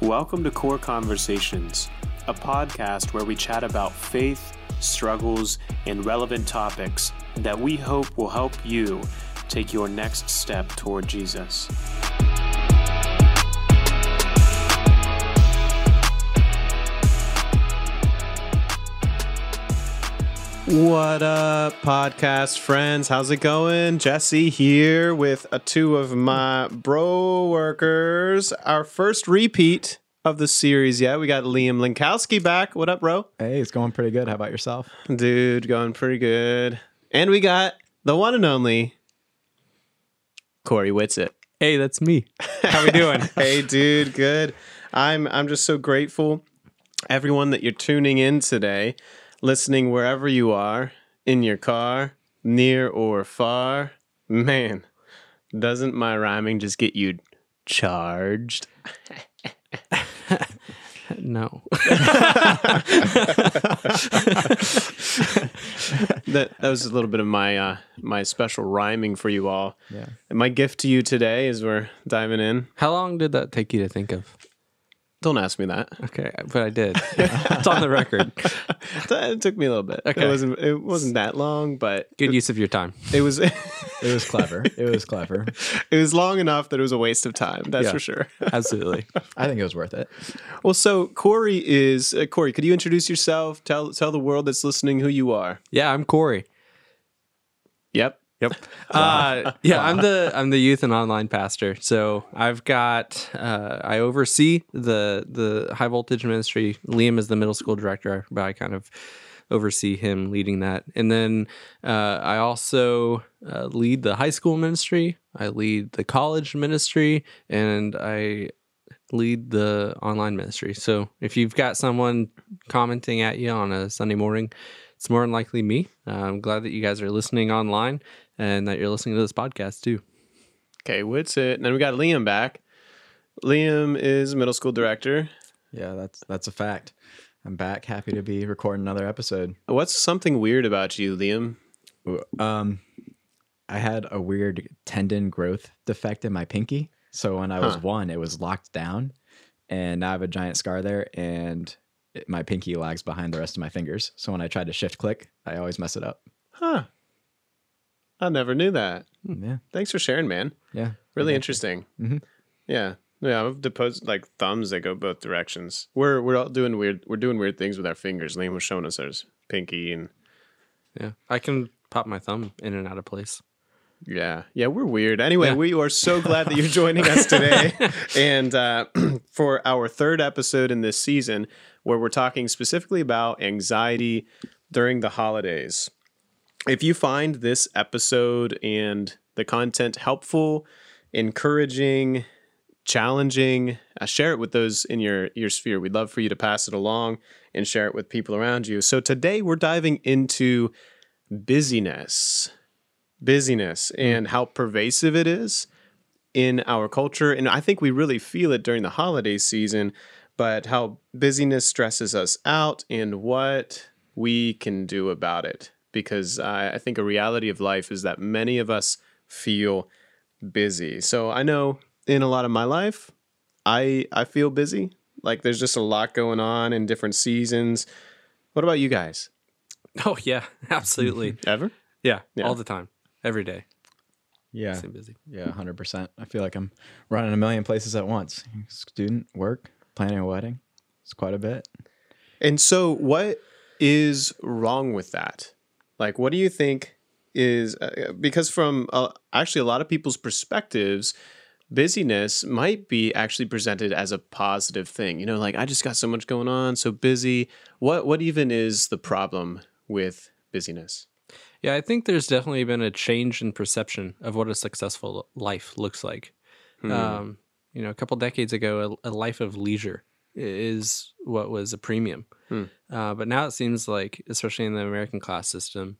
Welcome to Core Conversations, a podcast where we chat about faith, struggles, and relevant topics that we hope will help you take your next step toward Jesus. What up, podcast friends? How's it going? Jesse here with uh, two of my bro workers. Our first repeat of the series yet. We got Liam Linkowski back. What up, bro? Hey, it's going pretty good. How about yourself? Dude, going pretty good. And we got the one and only Corey Whitsitt. Hey, that's me. How we doing? hey, dude, good. I'm I'm just so grateful, everyone, that you're tuning in today, listening wherever you are, in your car, near or far. Man, doesn't my rhyming just get you charged? no. that that was a little bit of my uh, my special rhyming for you all. Yeah. And my gift to you today, as we're diving in. How long did that take you to think of? Don't ask me that. Okay, but I did. it's on the record. it took me a little bit. Okay. It wasn't it wasn't that long, but Good use of your time. it was it It was clever. it was clever. It was long enough that it was a waste of time. That's Yeah. for sure. Absolutely. I think it was worth it. Well, so Corey is uh, Corey. Could you introduce yourself? Tell tell the world that's listening who you are. Yeah, I'm Corey. Yep. Yep. Uh, yeah, I'm the I'm the youth and online pastor. So I've got uh, I oversee the the high voltage ministry. Liam is the middle school director, but I kind of oversee him leading that. And then uh, I also uh, lead the high school ministry. I lead the college ministry, and I lead the online ministry. So if you've got someone commenting at you on a Sunday morning, it's more than likely me. Uh, I'm glad that you guys are listening online and that you're listening to this podcast too. Okay, what's it? And then we got Liam back. Liam is middle school director. Yeah, that's that's a fact. I'm back, happy to be recording another episode. What's something weird about you, Liam? Um, I had a weird tendon growth defect in my pinky, so when I was Huh. one, it was locked down, and now I have a giant scar there, and it, my pinky lags behind the rest of my fingers. So when I try to shift click, I always mess it up. Huh. I never knew that. Yeah, Thanks for sharing, man. yeah, Really Yeah. interesting. Mhm. Yeah. Yeah, I've deposed like thumbs that go both directions. We're we're all doing weird we're doing weird things with our fingers. Liam was showing us his pinky and Yeah, I can pop my thumb in and out of place. Yeah. Yeah, we're weird. Anyway, Yeah. we are so glad that you're joining us today. and uh, for our third episode in this season, where we're talking specifically about anxiety during the holidays. If you find this episode and the content helpful, encouraging, challenging, uh, share it with those in your your sphere. We'd love for you to pass it along and share it with people around you. So today we're diving into busyness, busyness, and mm. how pervasive it is in our culture. And I think we really feel it during the holiday season, but how busyness stresses us out and what we can do about it. Because I I think a reality of life is that many of us feel busy. So I know in a lot of my life, I I feel busy. Like there's just a lot going on in different seasons. What about you guys? Oh yeah, absolutely. Ever? yeah, Yeah. all the time, every day. yeah. Stay busy. Yeah, hundred percent. I feel like I'm running a million places at once. Student, work, planning a wedding. It's quite a bit. And so, what is wrong with that? Like, what do you think is uh, because from uh, actually a lot of people's perspectives, busyness might be actually presented as a positive thing. You know, like I just got so much going on, so busy. What what even is the problem with busyness? Yeah, I think there's definitely been a change in perception of what a successful life looks like. Hmm. Um, you know, a couple decades ago, a, a life of leisure is what was a premium. Hmm. Uh, but now it seems like, especially in the American class system,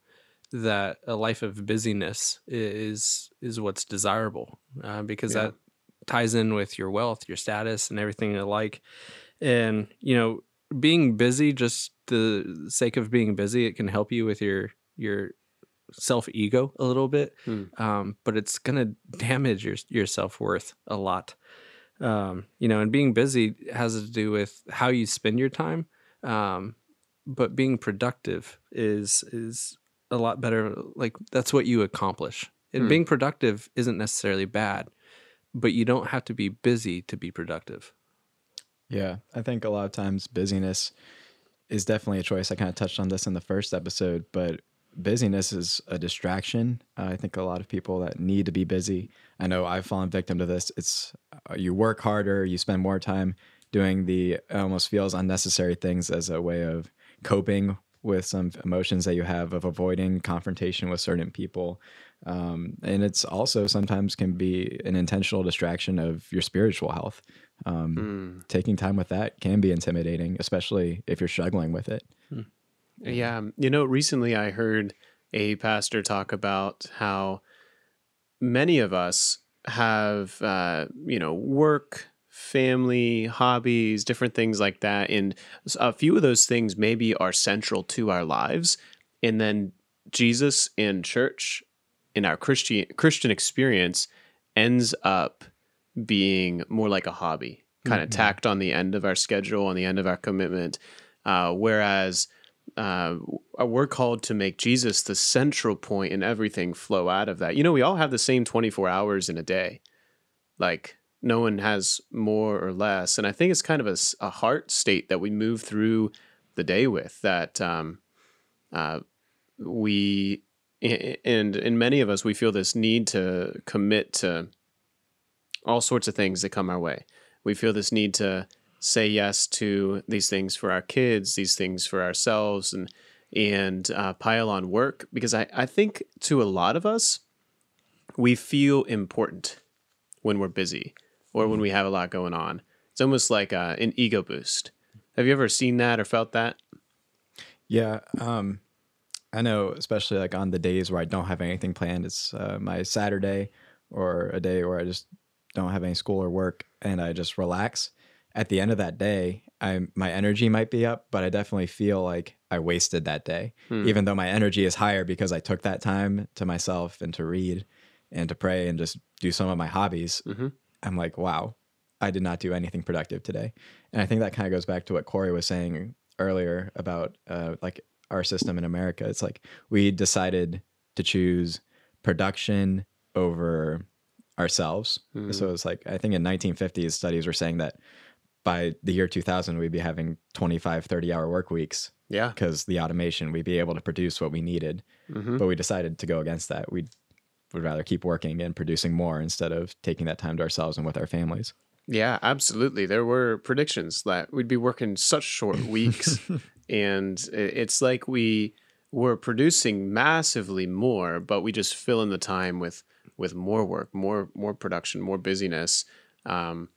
that a life of busyness is is what's desirable uh, because Yeah. that ties in with your wealth, your status, and everything alike. And you know, being busy, just the sake of being busy, it can help you with your your self ego a little bit, Hmm. um, but it's gonna damage your your self worth a lot. Um, you know, and being busy has to do with how you spend your time. Um, but being productive is is a lot better. Like that's what you accomplish. And Hmm. being productive isn't necessarily bad, but you don't have to be busy to be productive. Yeah, I think a lot of times busyness is definitely a choice. I kind of touched on this in the first episode, but busyness is a distraction. I think a lot of people that need to be busy. I know I've fallen victim to this. It's uh, you work harder, you spend more time doing the almost feels unnecessary things as a way of coping with some emotions that you have of avoiding confrontation with certain people. Um, and it's also sometimes can be an intentional distraction of your spiritual health. Um, Hmm. taking time with that can be intimidating, especially if you're struggling with it. Yeah. You know, recently I heard a pastor talk about how many of us have, uh, you know, work, family, hobbies, different things like that. And a few of those things maybe are central to our lives. And then Jesus in church, in our Christian Christian experience, ends up being more like a hobby, kind of tacked on the end of our schedule, on the end of our commitment. Uh, whereas uh, we're called to make Jesus the central point and everything flow out of that. You know, we all have the same 24 hours in a day. Like, no one has more or less. And I think it's kind of a, a heart state that we move through the day with that um, uh, we, and in many of us, we feel this need to commit to all sorts of things that come our way. We feel this need to say yes to these things for our kids, these things for ourselves, and and uh, pile on work because I, I think to a lot of us, we feel important when we're busy or when we have a lot going on. It's almost like uh, an ego boost. Have you ever seen that or felt that? Yeah, um, I know, especially like on the days where I don't have anything planned. It's uh, my Saturday or a day where I just don't have any school or work, and I just relax. At the end of that day, I my energy might be up, but I definitely feel like I wasted that day, even though my energy is higher because I took that time to myself and to read and to pray and just do some of my hobbies. Mhm. I'm like, wow, I did not do anything productive today. And I think that kind of goes back to what Corey was saying earlier about uh, like our system in America. It's like we decided to choose production over ourselves. So it's like, I think in 1950s, studies were saying that by the year 2000, we'd be having 25, 30 hour work weeks Yeah. because the automation, we'd be able to produce what we needed. Mhm. But we decided to go against that. We would rather keep working and producing more instead of taking that time to ourselves and with our families. Yeah, absolutely. There were predictions that we'd be working such short weeks, and it's like we were producing massively more, but we just fill in the time with with more work, more more production, more busyness, um,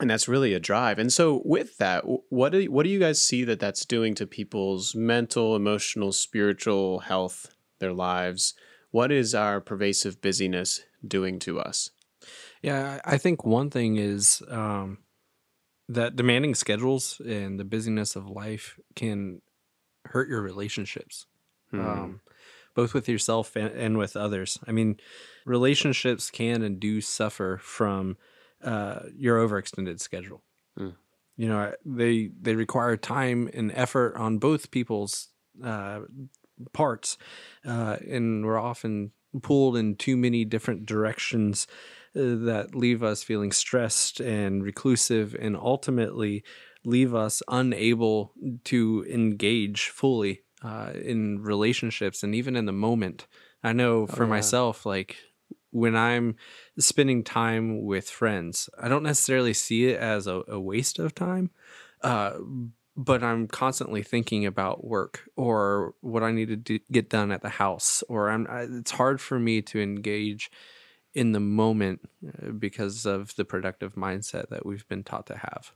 and that's really a drive. And so, with that, what do what do you guys see that that's doing to people's mental, emotional, spiritual health, their lives? What is our pervasive busyness doing to us? Yeah, I think one thing is um, that demanding schedules and the busyness of life can hurt your relationships, um, both with yourself and, and with others. I mean, relationships can and do suffer from uh, your overextended schedule. Mm. You know, they they require time and effort on both people's uh, parts, uh, and we're often pulled in too many different directions uh, that leave us feeling stressed and reclusive, and ultimately leave us unable to engage fully uh, in relationships and even in the moment. I know for yeah. myself, like when I'm spending time with friends, I don't necessarily see it as a, a waste of time. Uh, but I'm constantly thinking about work or what I need to do, get done at the house, or I'm. I, it's hard for me to engage in the moment uh, because of the productive mindset that we've been taught to have.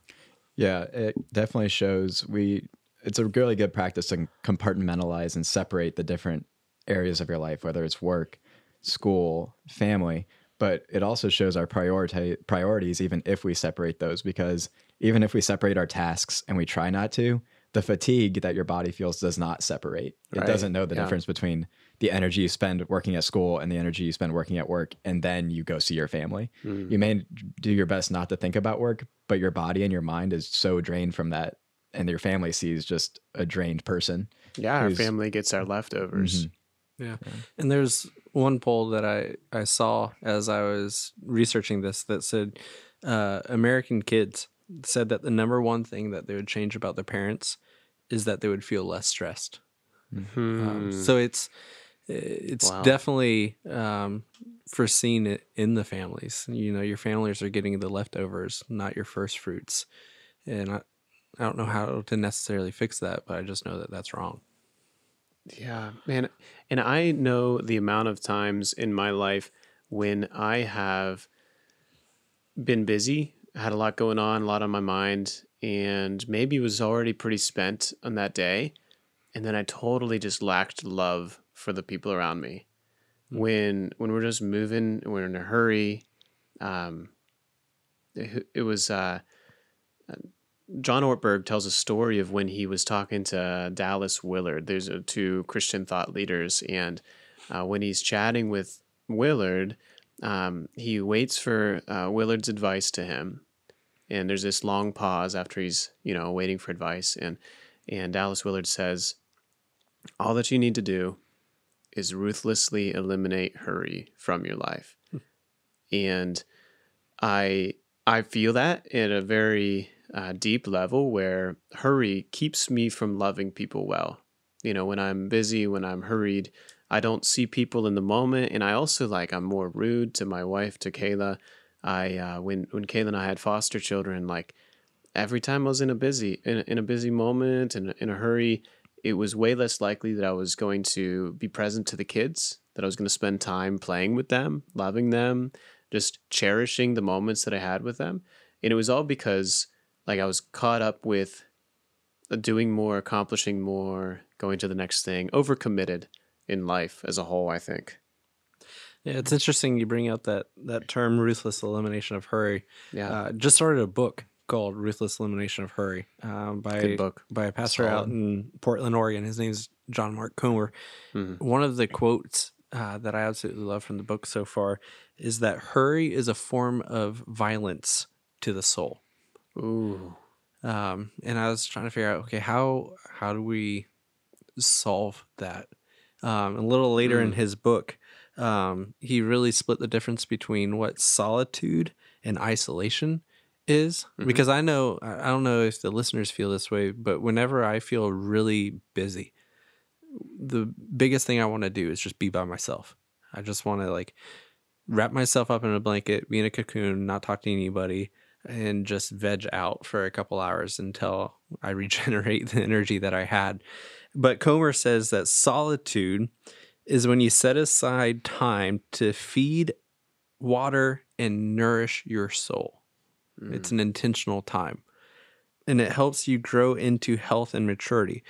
Yeah, it definitely shows we it's a really good practice to compartmentalize and separate the different areas of your life, whether it's work, school, family, but it also shows our priority priorities even if we separate those because even if we separate our tasks and we try not to, the fatigue that your body feels does not separate. It Right, doesn't know the yeah. difference between the energy you spend working at school and the energy you spend working at work, and then you go see your family. Mm. You may do your best not to think about work, but your body and your mind is so drained from that, and your family sees just a drained person. Yeah, our family gets our leftovers. Mhm. Yeah. And there's one poll that I, I saw as I was researching this that said uh, American kids said that the number one thing that they would change about their parents is that they would feel less stressed. Um, Hmm. so it's it's Wow. definitely um, foreseen it in the families. You know, your families are getting the leftovers, not your first fruits. And I, I don't know how to necessarily fix that, but I just know that that's wrong. Yeah, man. And I know the amount of times in my life when I have been busy, had a lot going on, a lot on my mind, and maybe was already pretty spent on that day. And then I totally just lacked love for the people around me. When when we're just moving, we're in a hurry. Um, it, it was uh, John Ortberg tells a story of when he was talking to Dallas Willard. There's two Christian thought leaders, and uh, when he's chatting with Willard, um, he waits for uh, Willard's advice to him, and there's this long pause after he's you know waiting for advice, and and Dallas Willard says, "All that you need to do is ruthlessly eliminate hurry from your life," and I I feel that in a very uh, deep level where hurry keeps me from loving people well. You know, when I'm busy, when I'm hurried, I don't see people in the moment, and I also like I'm more rude to my wife, to Kayla. I uh, when when Kayla and I had foster children, like every time I was in a busy in in a busy moment and in a hurry, it was way less likely that I was going to be present to the kids, that I was going to spend time playing with them, loving them, just cherishing the moments that I had with them. And it was all because like I was caught up with doing more, accomplishing more, going to the next thing, overcommitted in life as a whole, I think. Yeah, it's interesting you bring out that that term ruthless elimination of hurry. Yeah. Uh, just started a book called Ruthless Elimination of Hurry um, by Good book. by a pastor out in Portland, Oregon. His name's John Mark Comer. Mhm. One of the quotes uh, that I absolutely love from the book so far is that hurry is a form of violence to the soul. Ooh. Um, and I was trying to figure out, okay, how how do we solve that? Um, a little later in his book, um, he really split the difference between what solitude and isolation is. Because I know, I I don't know if the listeners feel this way, but whenever I feel really busy, the biggest thing I want to do is just be by myself. I just want to like wrap myself up in a blanket, be in a cocoon, not talk to anybody, and just veg out for a couple hours until I regenerate the energy that I had. But Comer says that solitude is when you set aside time to feed, water, and nourish your soul. It's mm. an intentional time. And it helps you grow into health and maturity.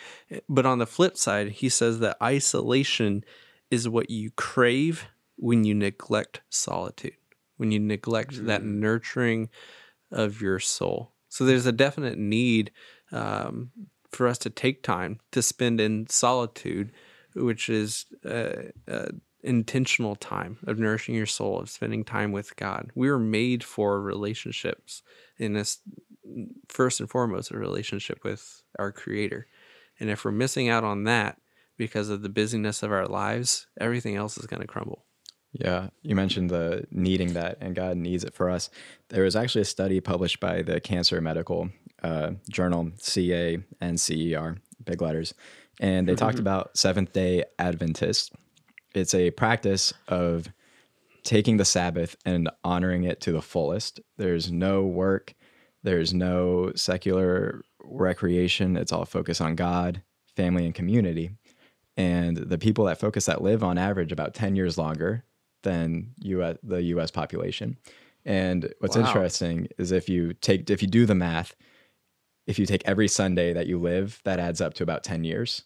But on the flip side, he says that isolation is what you crave when you neglect solitude, when you neglect that mm. nurturing of your soul. So there's a definite need um, for us to take time to spend in solitude, which is uh, uh, intentional time of nourishing your soul, of spending time with God. We were made for relationships, in this first and foremost, a relationship with our Creator. And if we're missing out on that because of the busyness of our lives, everything else is going to crumble. Yeah, you mentioned the needing that, and God needs it for us. There was actually a study published by the Cancer Medical uh, Journal, C A N C E R, big letters, and they talked about Seventh Day Adventists. It's a practice of taking the Sabbath and honoring it to the fullest. There's no work, there's no secular recreation. It's all focused on God, family, and community. And the people that focus that live on average about 10 years longer than US, the US population. And what's Wow. interesting is if you take if you do the math, if you take every Sunday that you live, that adds up to about 10 years.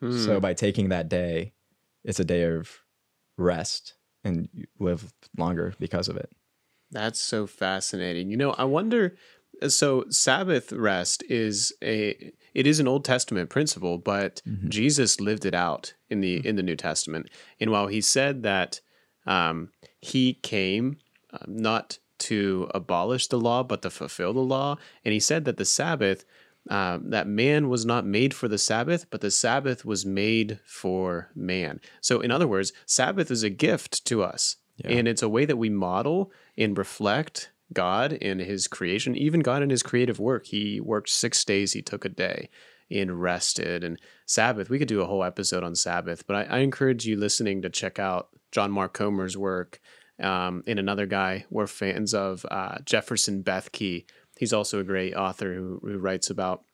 Hmm. So by taking that day, it's a day of rest and you live longer because of it. That's so fascinating. You know, I wonder So Sabbath rest is a it is an Old Testament principle, but mm-hmm. Jesus lived it out in the mm-hmm. in the New Testament. And while he said that um, he came um, not to abolish the law, but to fulfill the law, and he said that the Sabbath um, that man was not made for the Sabbath, but the Sabbath was made for man. So, in other words, Sabbath is a gift to us, and it's a way that we model and reflect God in His creation, even God in His creative work. He worked six days; He took a day and rested. And Sabbath, we could do a whole episode on Sabbath, but I, I encourage you listening to check out John Mark Comer's work. Um, and another guy we're fans of, uh, Jefferson Bethke. He's also a great author who, who writes about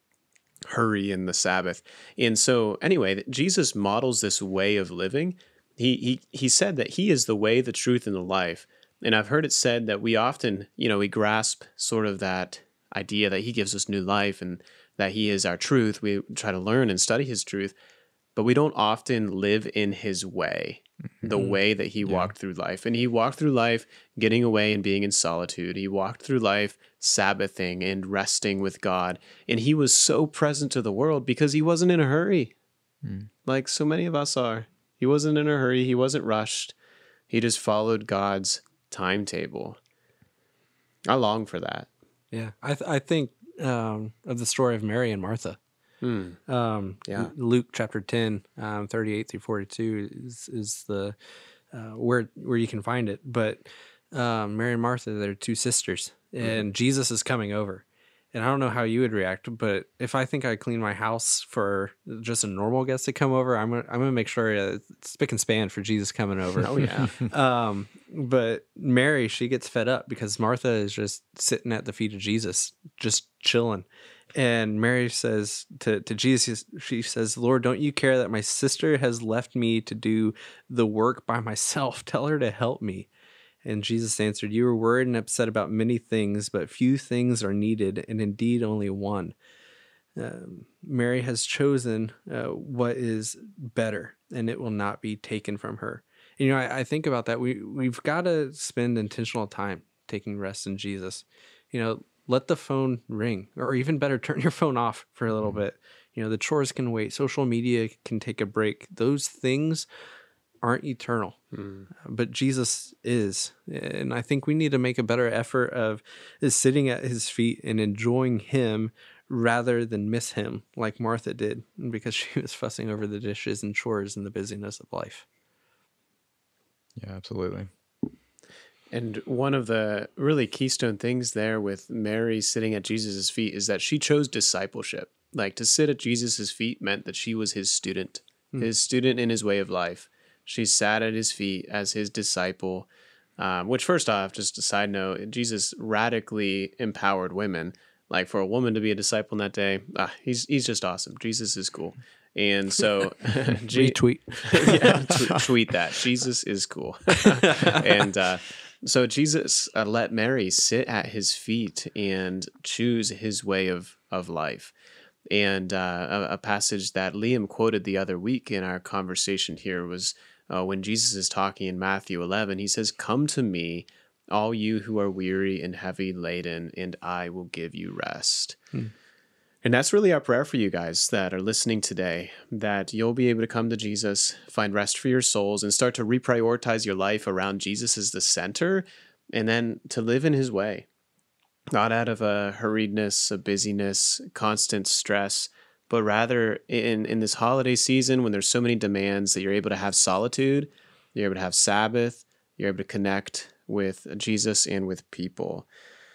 hurry in the Sabbath. And so, anyway, Jesus models this way of living. He, he, he said that he is the way, the truth, and the life. And I've heard it said that we often, you know, we grasp sort of that idea that he gives us new life and that he is our truth. We try to learn and study his truth, but we don't often live in his way, the mm-hmm. way that he walked through life. And he walked through life getting away and being in solitude. He walked through life Sabbathing and resting with God. And he was so present to the world because he wasn't in a hurry, mm. like so many of us are. He wasn't in a hurry, he wasn't rushed. He just followed God's timetable. I long for that. Yeah, I th- I think um, of the story of Mary and Martha. Um, Yeah. Luke chapter ten, um, thirty eight through forty two is is the uh, where where you can find it. But um, Mary and Martha, they're two sisters, and Jesus is coming over. And I don't know how you would react, but if I think I clean my house for just a normal guest to come over, I'm gonna, I'm gonna make sure uh, it's spick and span for Jesus coming over. Oh, yeah. Um, but Mary, she gets fed up because Martha is just sitting at the feet of Jesus, just chilling. And Mary says to, to Jesus, she says, Lord, don't you care that my sister has left me to do the work by myself? Tell her to help me. And Jesus answered, You are worried and upset about many things, but few things are needed, and indeed only one. Um, Mary has chosen uh, what is better, and it will not be taken from her. You know, I, I think about that. We we've got to spend intentional time taking rest in Jesus. You know, let the phone ring, or even better, turn your phone off for a little bit. You know, the chores can wait. Social media can take a break. Those things aren't eternal, hmm. but Jesus is, and I think we need to make a better effort of is sitting at His feet and enjoying Him rather than miss Him like Martha did because she was fussing over the dishes and chores and the busyness of life. Yeah, absolutely. And one of the really keystone things there with Mary sitting at Jesus' feet is that she chose discipleship. Like to sit at Jesus' feet meant that she was his student, hmm. his student in his way of life. She sat at his feet as his disciple. Um, which, first off, just a side note, Jesus radically empowered women. Like for a woman to be a disciple in that day, ah, he's he's just awesome. Jesus is cool, and so G- Retweet. yeah, tweet, tweet that. Jesus is cool. and uh, so Jesus uh, let Mary sit at his feet and choose his way of, of life. And uh, a, a passage that Liam quoted the other week in our conversation here was uh, when Jesus is talking in Matthew 11. He says, Come to me, all you who are weary and heavy laden, and I will give you rest. And that's really our prayer for you guys that are listening today that you'll be able to come to Jesus, find rest for your souls, and start to reprioritize your life around Jesus as the center, and then to live in his way. Not out of a hurriedness, a busyness, constant stress, but rather in, in this holiday season when there's so many demands that you're able to have solitude, you're able to have Sabbath, you're able to connect with Jesus and with people.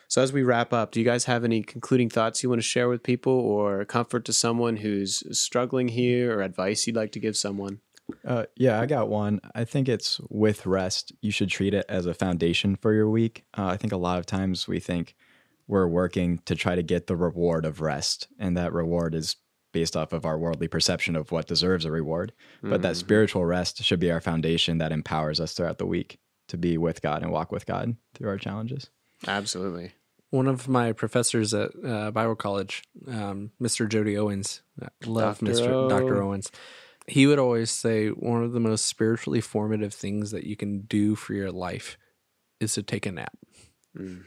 So, as we wrap up, do you guys have any concluding thoughts you want to share with people, or comfort to someone who's struggling here, or advice you'd like to give someone? Uh, yeah, I got one. I think it's with rest. You should treat it as a foundation for your week. Uh, I think a lot of times we think we're working to try to get the reward of rest, and that reward is based off of our worldly perception of what deserves a reward. But that spiritual rest should be our foundation that empowers us throughout the week to be with God and walk with God through our challenges. Absolutely. One of my professors at uh, Bible College, um, Mr. Jody Owens, I love Dr. Mr. O. Dr. Owens. He would always say one of the most spiritually formative things that you can do for your life is to take a nap.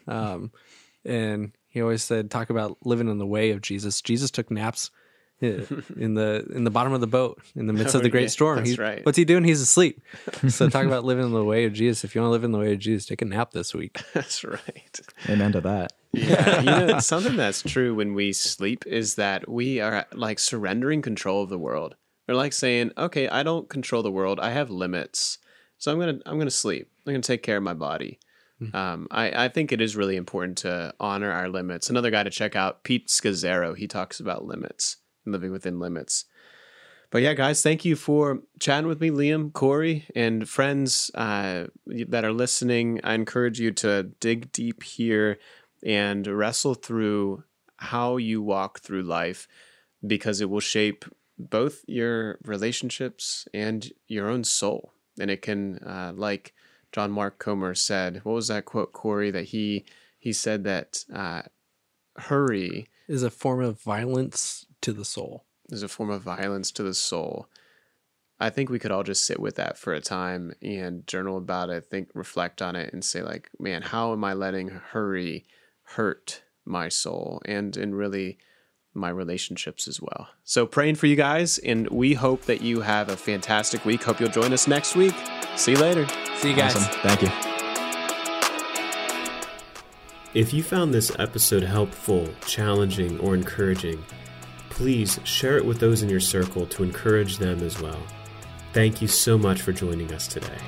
Um, and He always said, talk about living in the way of Jesus. Jesus took naps in the in the bottom of the boat in the midst of the great yeah, storm. that's He- right. What's he doing? He's asleep. so talk about living in the way of Jesus. If you want to live in the way of Jesus, take a nap this week. That's right. Amen to that. Yeah, you know, something that's true when we sleep is that we are like surrendering control of the world. We're like saying, "Okay, I don't control the world. I have limits, so I'm gonna I'm gonna sleep. I'm gonna take care of my body." Um, I, I think it is really important to honor our limits. Another guy to check out, Pete Scazzero. He talks about limits, living within limits. But yeah, guys, thank you for chatting with me, Liam, Corey, and friends uh, that are listening. I encourage you to dig deep here and wrestle through how you walk through life because it will shape both your relationships and your own soul. And it can, uh, like John Mark Comer said, what was that quote, Corey? That he he said that uh, hurry Is a form of violence to the soul. is a form of violence to the soul. I think we could all just sit with that for a time and journal about it, think, reflect on it, and say, like, man, how am I letting hurry hurt my soul and and really my relationships as well. So praying for you guys, and we hope that you have a fantastic week. Hope you'll join us next week. See you later. See you guys. Awesome. Thank you. If you found this episode helpful, challenging, or encouraging, please share it with those in your circle to encourage them as well. Thank you so much for joining us today.